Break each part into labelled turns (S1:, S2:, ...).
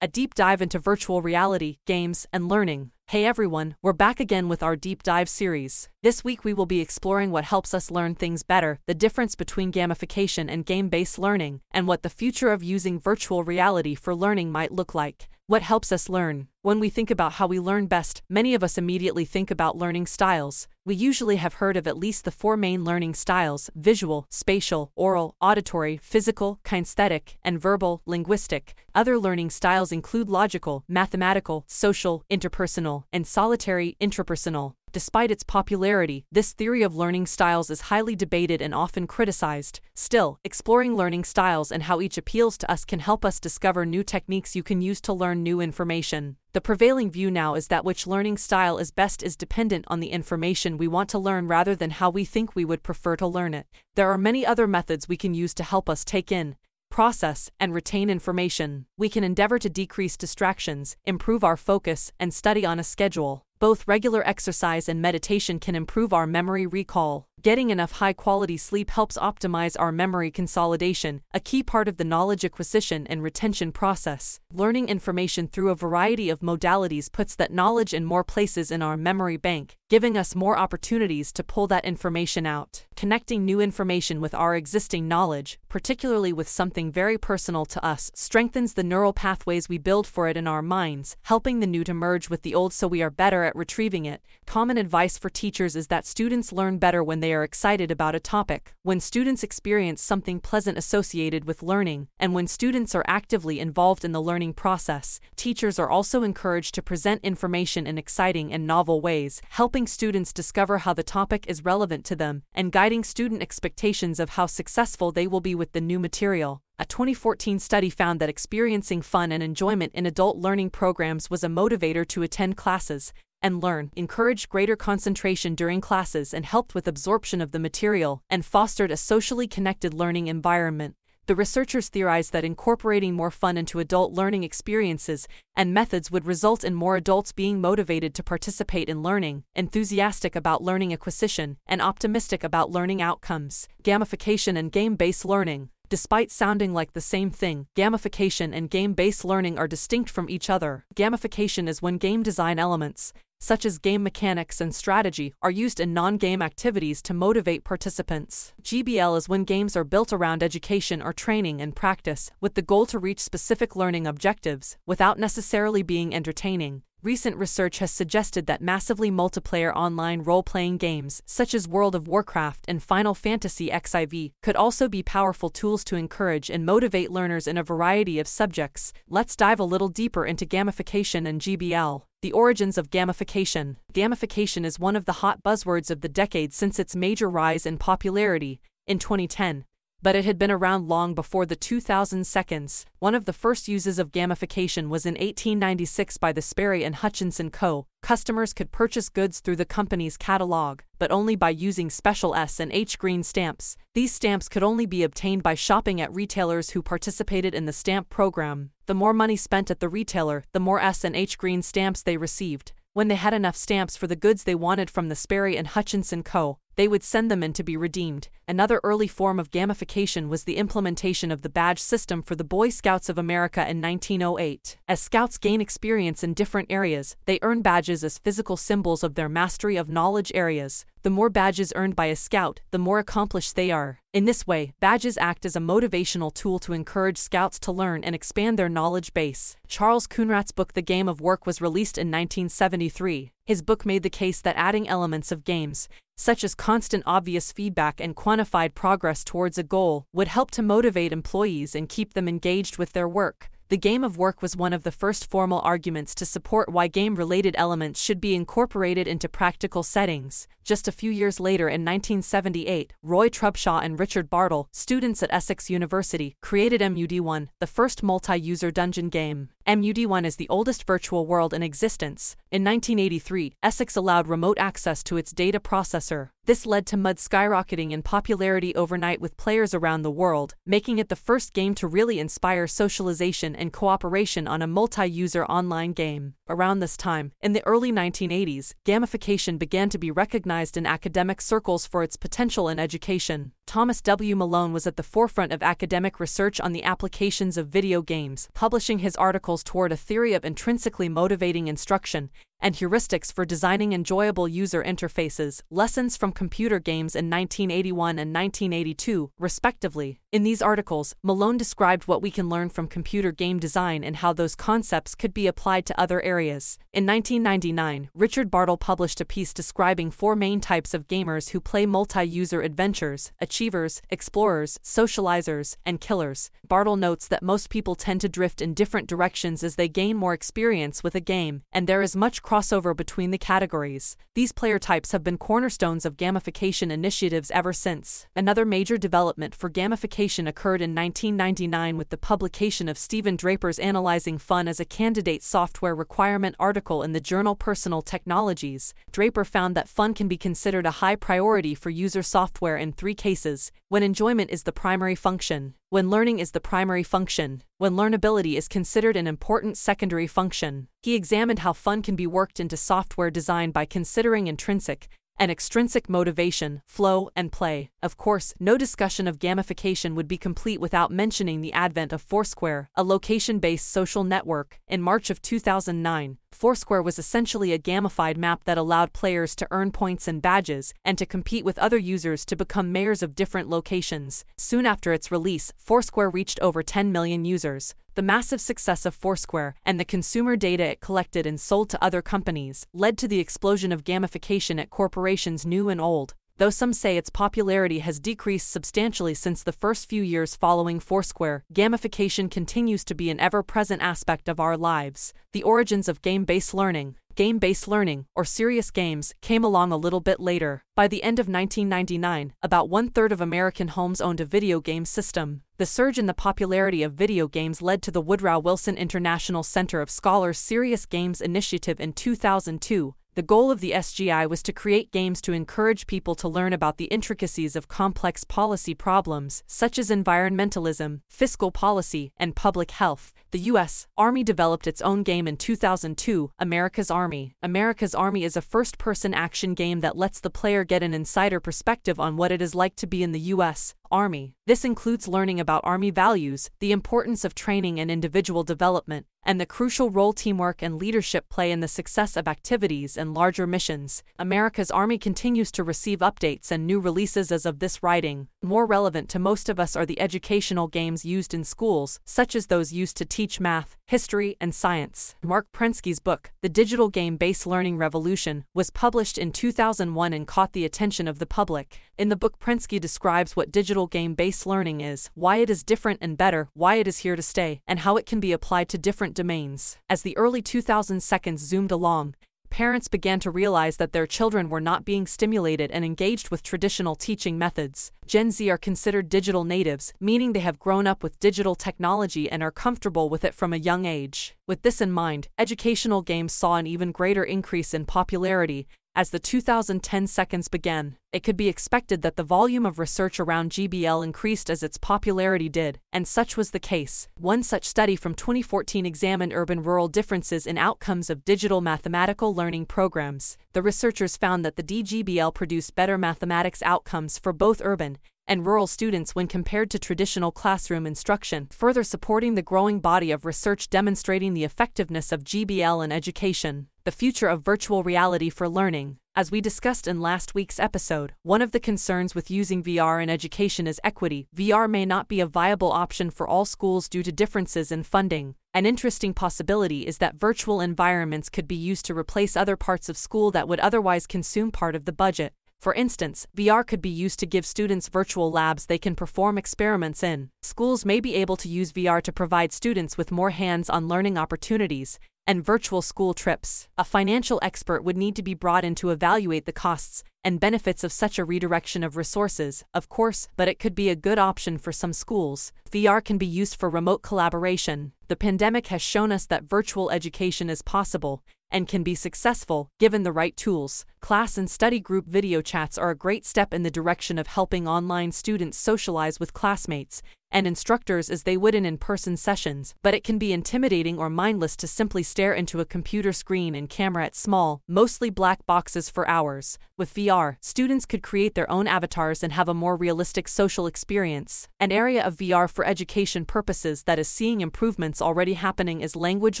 S1: a deep dive into virtual reality, games, and learning. Hey everyone, we're back again with our deep dive series. This week we will be exploring what helps us learn things better, the difference between gamification and game based learning, and what the future of using virtual reality for learning might look like. What helps us learn? When we think about how we learn best, many of us immediately think about learning styles. We usually have heard of at least the four main learning styles visual, spatial, aural, auditory, physical, kinesthetic, and verbal, linguistic. Other learning styles include logical, mathematical, social, interpersonal, and solitary, intrapersonal. Despite its popularity, this theory of learning styles is highly debated and often criticized. Still, exploring learning styles and how each appeals to us can help us discover new techniques you can use to learn new information. The prevailing view now is that which learning style is best is dependent on the information we want to learn rather than how we think we would prefer to learn it. There are many other methods we can use to help us take in, process, and retain information. We can endeavor to decrease distractions, improve our focus, and study on a schedule. Both regular exercise and meditation can improve our memory recall. Getting enough high quality sleep helps optimize our memory consolidation, a key part of the knowledge acquisition and retention process. Learning information through a variety of modalities puts that knowledge in more places in our memory bank, giving us more opportunities to pull that information out. Connecting new information with our existing knowledge, particularly with something very personal to us, strengthens the neural pathways we build for it in our minds, helping the new to merge with the old so we are better at retrieving it. Common advice for teachers is that students learn better when they are excited about a topic, when students experience something pleasant associated with learning, and when students are actively involved in the learning process, teachers are also encouraged to present information in exciting and novel ways, helping students discover how the topic is relevant to them, and guiding student expectations of how successful they will be with the new material. A 2014 study found that experiencing fun and enjoyment in adult learning programs was a motivator to attend classes, and learn, encouraged greater concentration during classes and helped with absorption of the material, and fostered a socially connected learning environment. The researchers theorized that incorporating more fun into adult learning experiences and methods would result in more adults being motivated to participate in learning, enthusiastic about learning acquisition, and optimistic about learning outcomes. Gamification and game based learning. Despite sounding like the same thing, gamification and game based learning are distinct from each other. Gamification is when game design elements, such as game mechanics and strategy, are used in non game activities to motivate participants. GBL is when games are built around education or training and practice, with the goal to reach specific learning objectives, without necessarily being entertaining. Recent research has suggested that massively multiplayer online role playing games, such as World of Warcraft and Final Fantasy XIV, could also be powerful tools to encourage and motivate learners in a variety of subjects. Let's dive a little deeper into gamification and GBL. The origins of gamification. Gamification is one of the hot buzzwords of the decade since its major rise in popularity. In 2010, but it had been around long before the 2000 seconds. One of the first uses of gamification was in 1896 by the Sperry and Hutchinson Co. Customers could purchase goods through the company's catalog, but only by using special S and H green stamps. These stamps could only be obtained by shopping at retailers who participated in the stamp program. The more money spent at the retailer, the more S and H green stamps they received. When they had enough stamps for the goods they wanted from the Sperry and Hutchinson Co., they would send them in to be redeemed. Another early form of gamification was the implementation of the badge system for the Boy Scouts of America in 1908. As scouts gain experience in different areas, they earn badges as physical symbols of their mastery of knowledge areas. The more badges earned by a scout, the more accomplished they are. In this way, badges act as a motivational tool to encourage scouts to learn and expand their knowledge base. Charles Coonradt's book The Game of Work was released in 1973. His book made the case that adding elements of games, such as constant obvious feedback and quantified progress towards a goal, would help to motivate employees and keep them engaged with their work. The game of work was one of the first formal arguments to support why game related elements should be incorporated into practical settings. Just a few years later, in 1978, Roy Trubshaw and Richard Bartle, students at Essex University, created MUD1, the first multi user dungeon game. MUD1 is the oldest virtual world in existence. In 1983, Essex allowed remote access to its data processor. This led to MUD skyrocketing in popularity overnight with players around the world, making it the first game to really inspire socialization and cooperation on a multi user online game. Around this time, in the early 1980s, gamification began to be recognized in academic circles for its potential in education. Thomas W. Malone was at the forefront of academic research on the applications of video games, publishing his articles toward a theory of intrinsically motivating instruction and heuristics for designing enjoyable user interfaces, lessons from computer games in 1981 and 1982, respectively. In these articles, Malone described what we can learn from computer game design and how those concepts could be applied to other areas. In 1999, Richard Bartle published a piece describing four main types of gamers who play multi user adventures achievers, explorers, socializers, and killers. Bartle notes that most people tend to drift in different directions as they gain more experience with a game, and there is much crossover between the categories. These player types have been cornerstones of gamification initiatives ever since. Another major development for gamification occurred in 1999 with the publication of Stephen Draper's Analyzing Fun as a Candidate Software Requirement article in the journal Personal Technologies. Draper found that fun can be considered a high priority for user software in three cases when enjoyment is the primary function, when learning is the primary function, when learnability is considered an important secondary function. He examined how fun can be worked into software design by considering intrinsic, and extrinsic motivation, flow, and play. Of course, no discussion of gamification would be complete without mentioning the advent of Foursquare, a location based social network. In March of 2009, Foursquare was essentially a gamified map that allowed players to earn points and badges and to compete with other users to become mayors of different locations. Soon after its release, Foursquare reached over 10 million users. The massive success of Foursquare and the consumer data it collected and sold to other companies led to the explosion of gamification at corporations new and old though some say its popularity has decreased substantially since the first few years following Foursquare, gamification continues to be an ever present aspect of our lives. The origins of game based learning, game based learning, or serious games, came along a little bit later. By the end of 1999, about one third of American homes owned a video game system. The surge in the popularity of video games led to the Woodrow Wilson International Center of Scholars Serious Games Initiative in 2002, the goal of the SGI was to create games to encourage people to learn about the intricacies of complex policy problems, such as environmentalism, fiscal policy, and public health. The U.S. Army developed its own game in 2002, America's Army. America's Army is a first person action game that lets the player get an insider perspective on what it is like to be in the U.S. Army. This includes learning about Army values, the importance of training and individual development, and the crucial role teamwork and leadership play in the success of activities and larger missions. America's Army continues to receive updates and new releases as of this writing. More relevant to most of us are the educational games used in schools, such as those used to teach math, history, and science. Marc Prensky's book, The Digital Game Based Learning Revolution, was published in 2001 and caught the attention of the public. In the book, Prensky describes what digital game based learning is, why it is different and better, why it is here to stay, and how it can be applied to different domains. As the early 2000 seconds zoomed along, parents began to realize that their children were not being stimulated and engaged with traditional teaching methods. Gen Z are considered digital natives, meaning they have grown up with digital technology and are comfortable with it from a young age. With this in mind, educational games saw an even greater increase in popularity as the 2010 seconds began, it could be expected that the volume of research around GBL increased as its popularity did, and such was the case. One such study from 2014 examined urban rural differences in outcomes of digital mathematical learning programs. The researchers found that the DGBL produced better mathematics outcomes for both urban and rural students when compared to traditional classroom instruction, further supporting the growing body of research demonstrating the effectiveness of GBL in education. The future of virtual reality for learning. As we discussed in last week's episode, one of the concerns with using VR in education is equity. VR may not be a viable option for all schools due to differences in funding. An interesting possibility is that virtual environments could be used to replace other parts of school that would otherwise consume part of the budget. For instance, VR could be used to give students virtual labs they can perform experiments in. Schools may be able to use VR to provide students with more hands on learning opportunities and virtual school trips. A financial expert would need to be brought in to evaluate the costs and benefits of such a redirection of resources, of course, but it could be a good option for some schools. VR can be used for remote collaboration. The pandemic has shown us that virtual education is possible, and can be successful, given the right tools. Class and study group video chats are a great step in the direction of helping online students socialize with classmates and instructors as they would in in person sessions, but it can be intimidating or mindless to simply stare into a computer screen and camera at small, mostly black boxes for hours. With VR, students could create their own avatars and have a more realistic social experience. An area of VR for education purposes that is seeing improvements already happening is language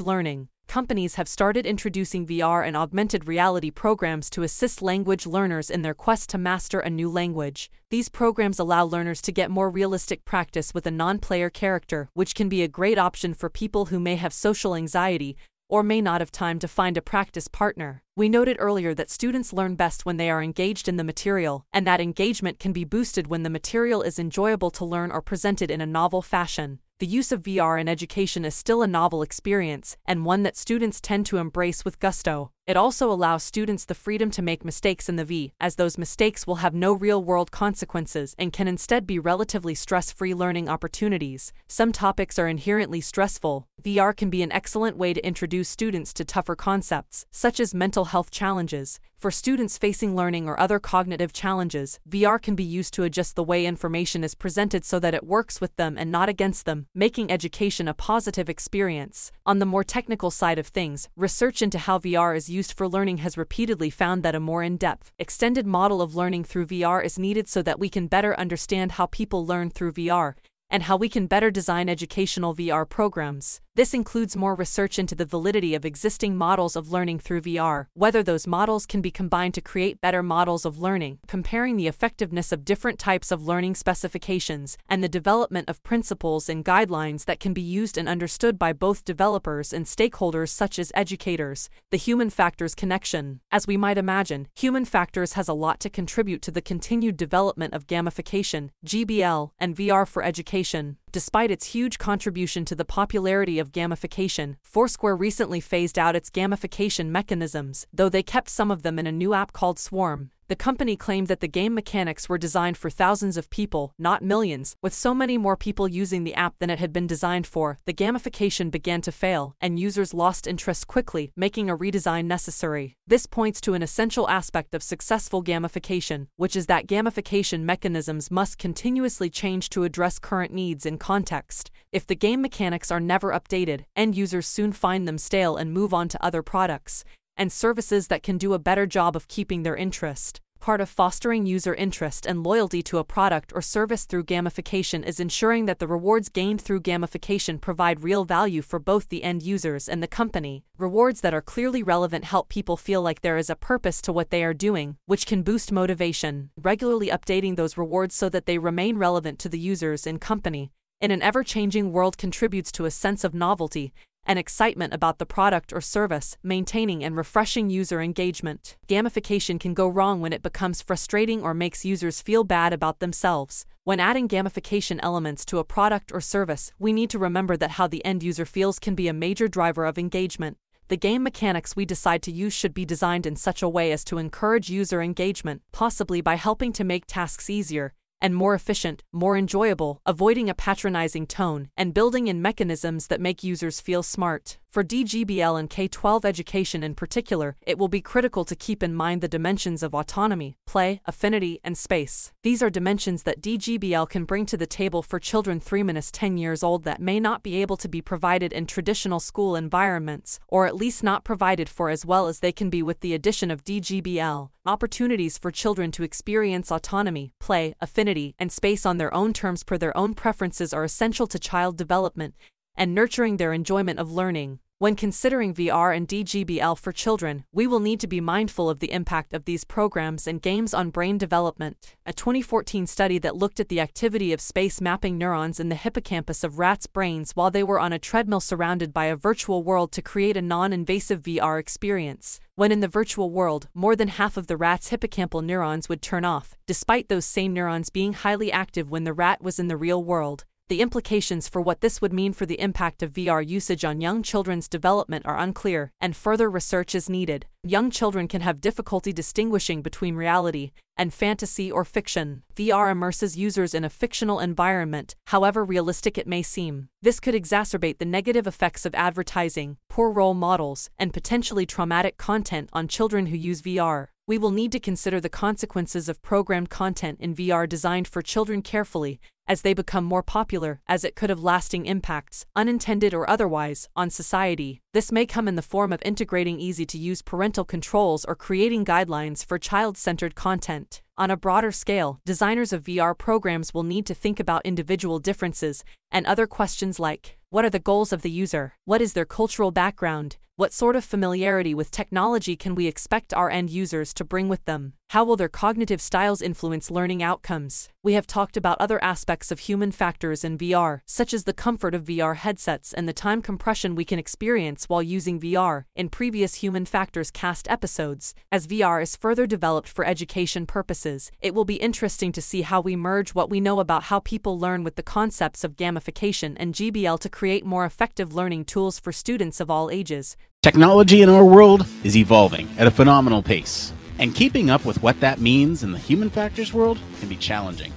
S1: learning companies have started introducing VR and augmented reality programs to assist language learners in their quest to master a new language. These programs allow learners to get more realistic practice with a non player character, which can be a great option for people who may have social anxiety or may not have time to find a practice partner. We noted earlier that students learn best when they are engaged in the material, and that engagement can be boosted when the material is enjoyable to learn or presented in a novel fashion the use of VR in education is still a novel experience and one that students tend to embrace with gusto. It also allows students the freedom to make mistakes in the V, as those mistakes will have no real world consequences and can instead be relatively stress free learning opportunities. Some topics are inherently stressful. VR can be an excellent way to introduce students to tougher concepts, such as mental health challenges. For students facing learning or other cognitive challenges, VR can be used to adjust the way information is presented so that it works with them and not against them, making education a positive experience. On the more technical side of things, research into how VR is used used for learning has repeatedly found that a more in depth, extended model of learning through VR is needed so that we can better understand how people learn through VR and how we can better design educational VR programs. This includes more research into the validity of existing models of learning through VR, whether those models can be combined to create better models of learning, comparing the effectiveness of different types of learning specifications, and the development of principles and guidelines that can be used and understood by both developers and stakeholders such as educators. The human factors connection. As we might imagine, human factors has a lot to contribute to the continued development of gamification, GBL, and VR for education. Despite its huge contribution to the popularity of gamification, Foursquare recently phased out its gamification mechanisms, though they kept some of them in a new app called Swarm. The company claimed that the game mechanics were designed for thousands of people, not millions. With so many more people using the app than it had been designed for, the gamification began to fail, and users lost interest quickly, making a redesign necessary. This points to an essential aspect of successful gamification, which is that gamification mechanisms must continuously change to address current needs and context. If the game mechanics are never updated, end users soon find them stale and move on to other products and services that can do a better job of keeping their interest. Part of fostering user interest and loyalty to a product or service through gamification is ensuring that the rewards gained through gamification provide real value for both the end users and the company. Rewards that are clearly relevant help people feel like there is a purpose to what they are doing, which can boost motivation. Regularly updating those rewards so that they remain relevant to the users and company in an ever changing world contributes to a sense of novelty and excitement about the product or service, maintaining and refreshing user engagement. Gamification can go wrong when it becomes frustrating or makes users feel bad about themselves. When adding gamification elements to a product or service, we need to remember that how the end user feels can be a major driver of engagement. The game mechanics we decide to use should be designed in such a way as to encourage user engagement, possibly by helping to make tasks easier, and more efficient, more enjoyable, avoiding a patronizing tone, and building in mechanisms that make users feel smart. For DGBL and K 12 education in particular, it will be critical to keep in mind the dimensions of autonomy, play, affinity, and space. These are dimensions that DGBL can bring to the table for children 3 10 years old that may not be able to be provided in traditional school environments, or at least not provided for as well as they can be with the addition of DGBL. Opportunities for children to experience autonomy, play, affinity, and space on their own terms per their own preferences are essential to child development and nurturing their enjoyment of learning. When considering VR and DGBL for children, we will need to be mindful of the impact of these programs and games on brain development. A 2014 study that looked at the activity of space mapping neurons in the hippocampus of rats' brains while they were on a treadmill surrounded by a virtual world to create a non invasive VR experience. When in the virtual world, more than half of the rat's hippocampal neurons would turn off, despite those same neurons being highly active when the rat was in the real world. The implications for what this would mean for the impact of VR usage on young children's development are unclear, and further research is needed. Young children can have difficulty distinguishing between reality and fantasy or fiction. VR immerses users in a fictional environment, however realistic it may seem. This could exacerbate the negative effects of advertising, poor role models, and potentially traumatic content on children who use VR we will need to consider the consequences of programmed content in VR designed for children carefully as they become more popular, as it could have lasting impacts, unintended or otherwise, on society. This may come in the form of integrating easy to use parental controls or creating guidelines for child centered content. On a broader scale, designers of VR programs will need to think about individual differences and other questions like what are the goals of the user? What is their cultural background? What sort of familiarity with technology can we expect our end users to bring with them? How will their cognitive styles influence learning outcomes? We have talked about other aspects of human factors in VR, such as the comfort of VR headsets and the time compression we can experience while using VR, in previous Human Factors cast episodes. As VR is further developed for education purposes, it will be interesting to see how we merge what we know about how people learn with the concepts of gamification and GBL to create more effective learning tools for students of all ages.
S2: Technology in our world is evolving at a phenomenal pace, and keeping up with what that means in the human factors world can be challenging.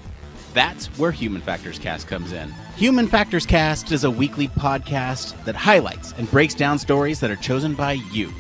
S2: That's where Human Factors Cast comes in. Human Factors Cast is a weekly podcast that highlights and breaks down stories that are chosen by you,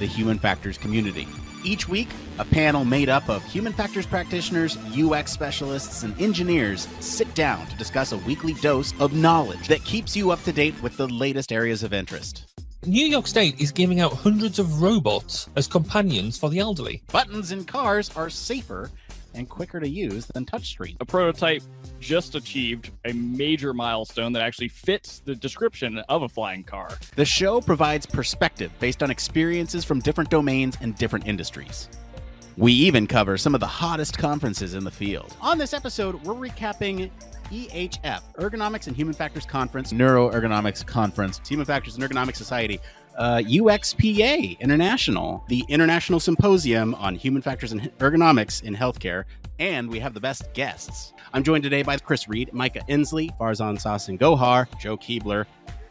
S2: the Human Factors community. Each week, a panel made up of human factors practitioners, UX specialists, and engineers sit down to discuss a weekly dose of knowledge that keeps you up to date with the latest areas of interest.
S3: New York State is giving out hundreds of robots as companions for the elderly.
S2: Buttons in cars are safer and quicker to use than touchscreen.
S4: A prototype just achieved a major milestone that actually fits the description of a flying car.
S2: The show provides perspective based on experiences from different domains and different industries. We even cover some of the hottest conferences in the field. On this episode, we're recapping EHF, Ergonomics and Human Factors Conference, Neuroergonomics Conference, Human Factors and Ergonomics Society, uh, UXPA International, the International Symposium on Human Factors and Ergonomics in Healthcare, and we have the best guests. I'm joined today by Chris Reed, Mica Endsley, Farzan Sasangohar, Joe Keebler,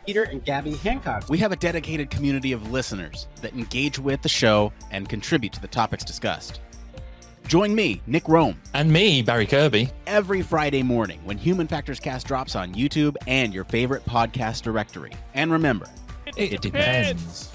S5: Peter and Gabby Hancock.
S2: We have a dedicated community of listeners that engage with the show and contribute to the topics discussed. Join me, Nick Roome.
S3: And me, Barry Kirby.
S2: Every Friday morning when Human Factors Cast drops on YouTube and your favorite podcast directory. And remember,
S3: it, it depends.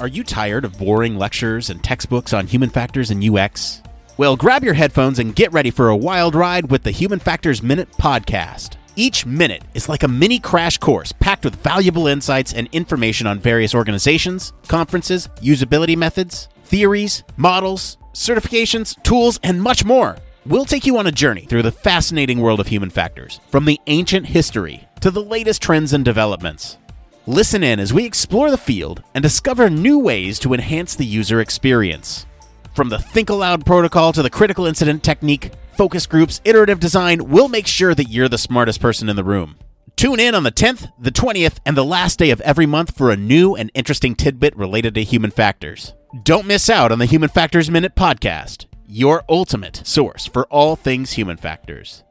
S2: Are you tired of boring lectures and textbooks on human factors and UX? Well, grab your headphones and get ready for a wild ride with the Human Factors Minute podcast. Each minute is like a mini crash course packed with valuable insights and information on various organizations, conferences, usability methods, theories, models, certifications, tools, and much more. We'll take you on a journey through the fascinating world of human factors, from the ancient history to the latest trends and developments. Listen in as we explore the field and discover new ways to enhance the user experience. From the Think Aloud protocol to the critical incident technique, focus groups, iterative design, we'll make sure that you're the smartest person in the room. Tune in on the 10th, the 20th, and the last day of every month for a new and interesting tidbit related to human factors. Don't miss out on the Human Factors Minute podcast, your ultimate source for all things human factors.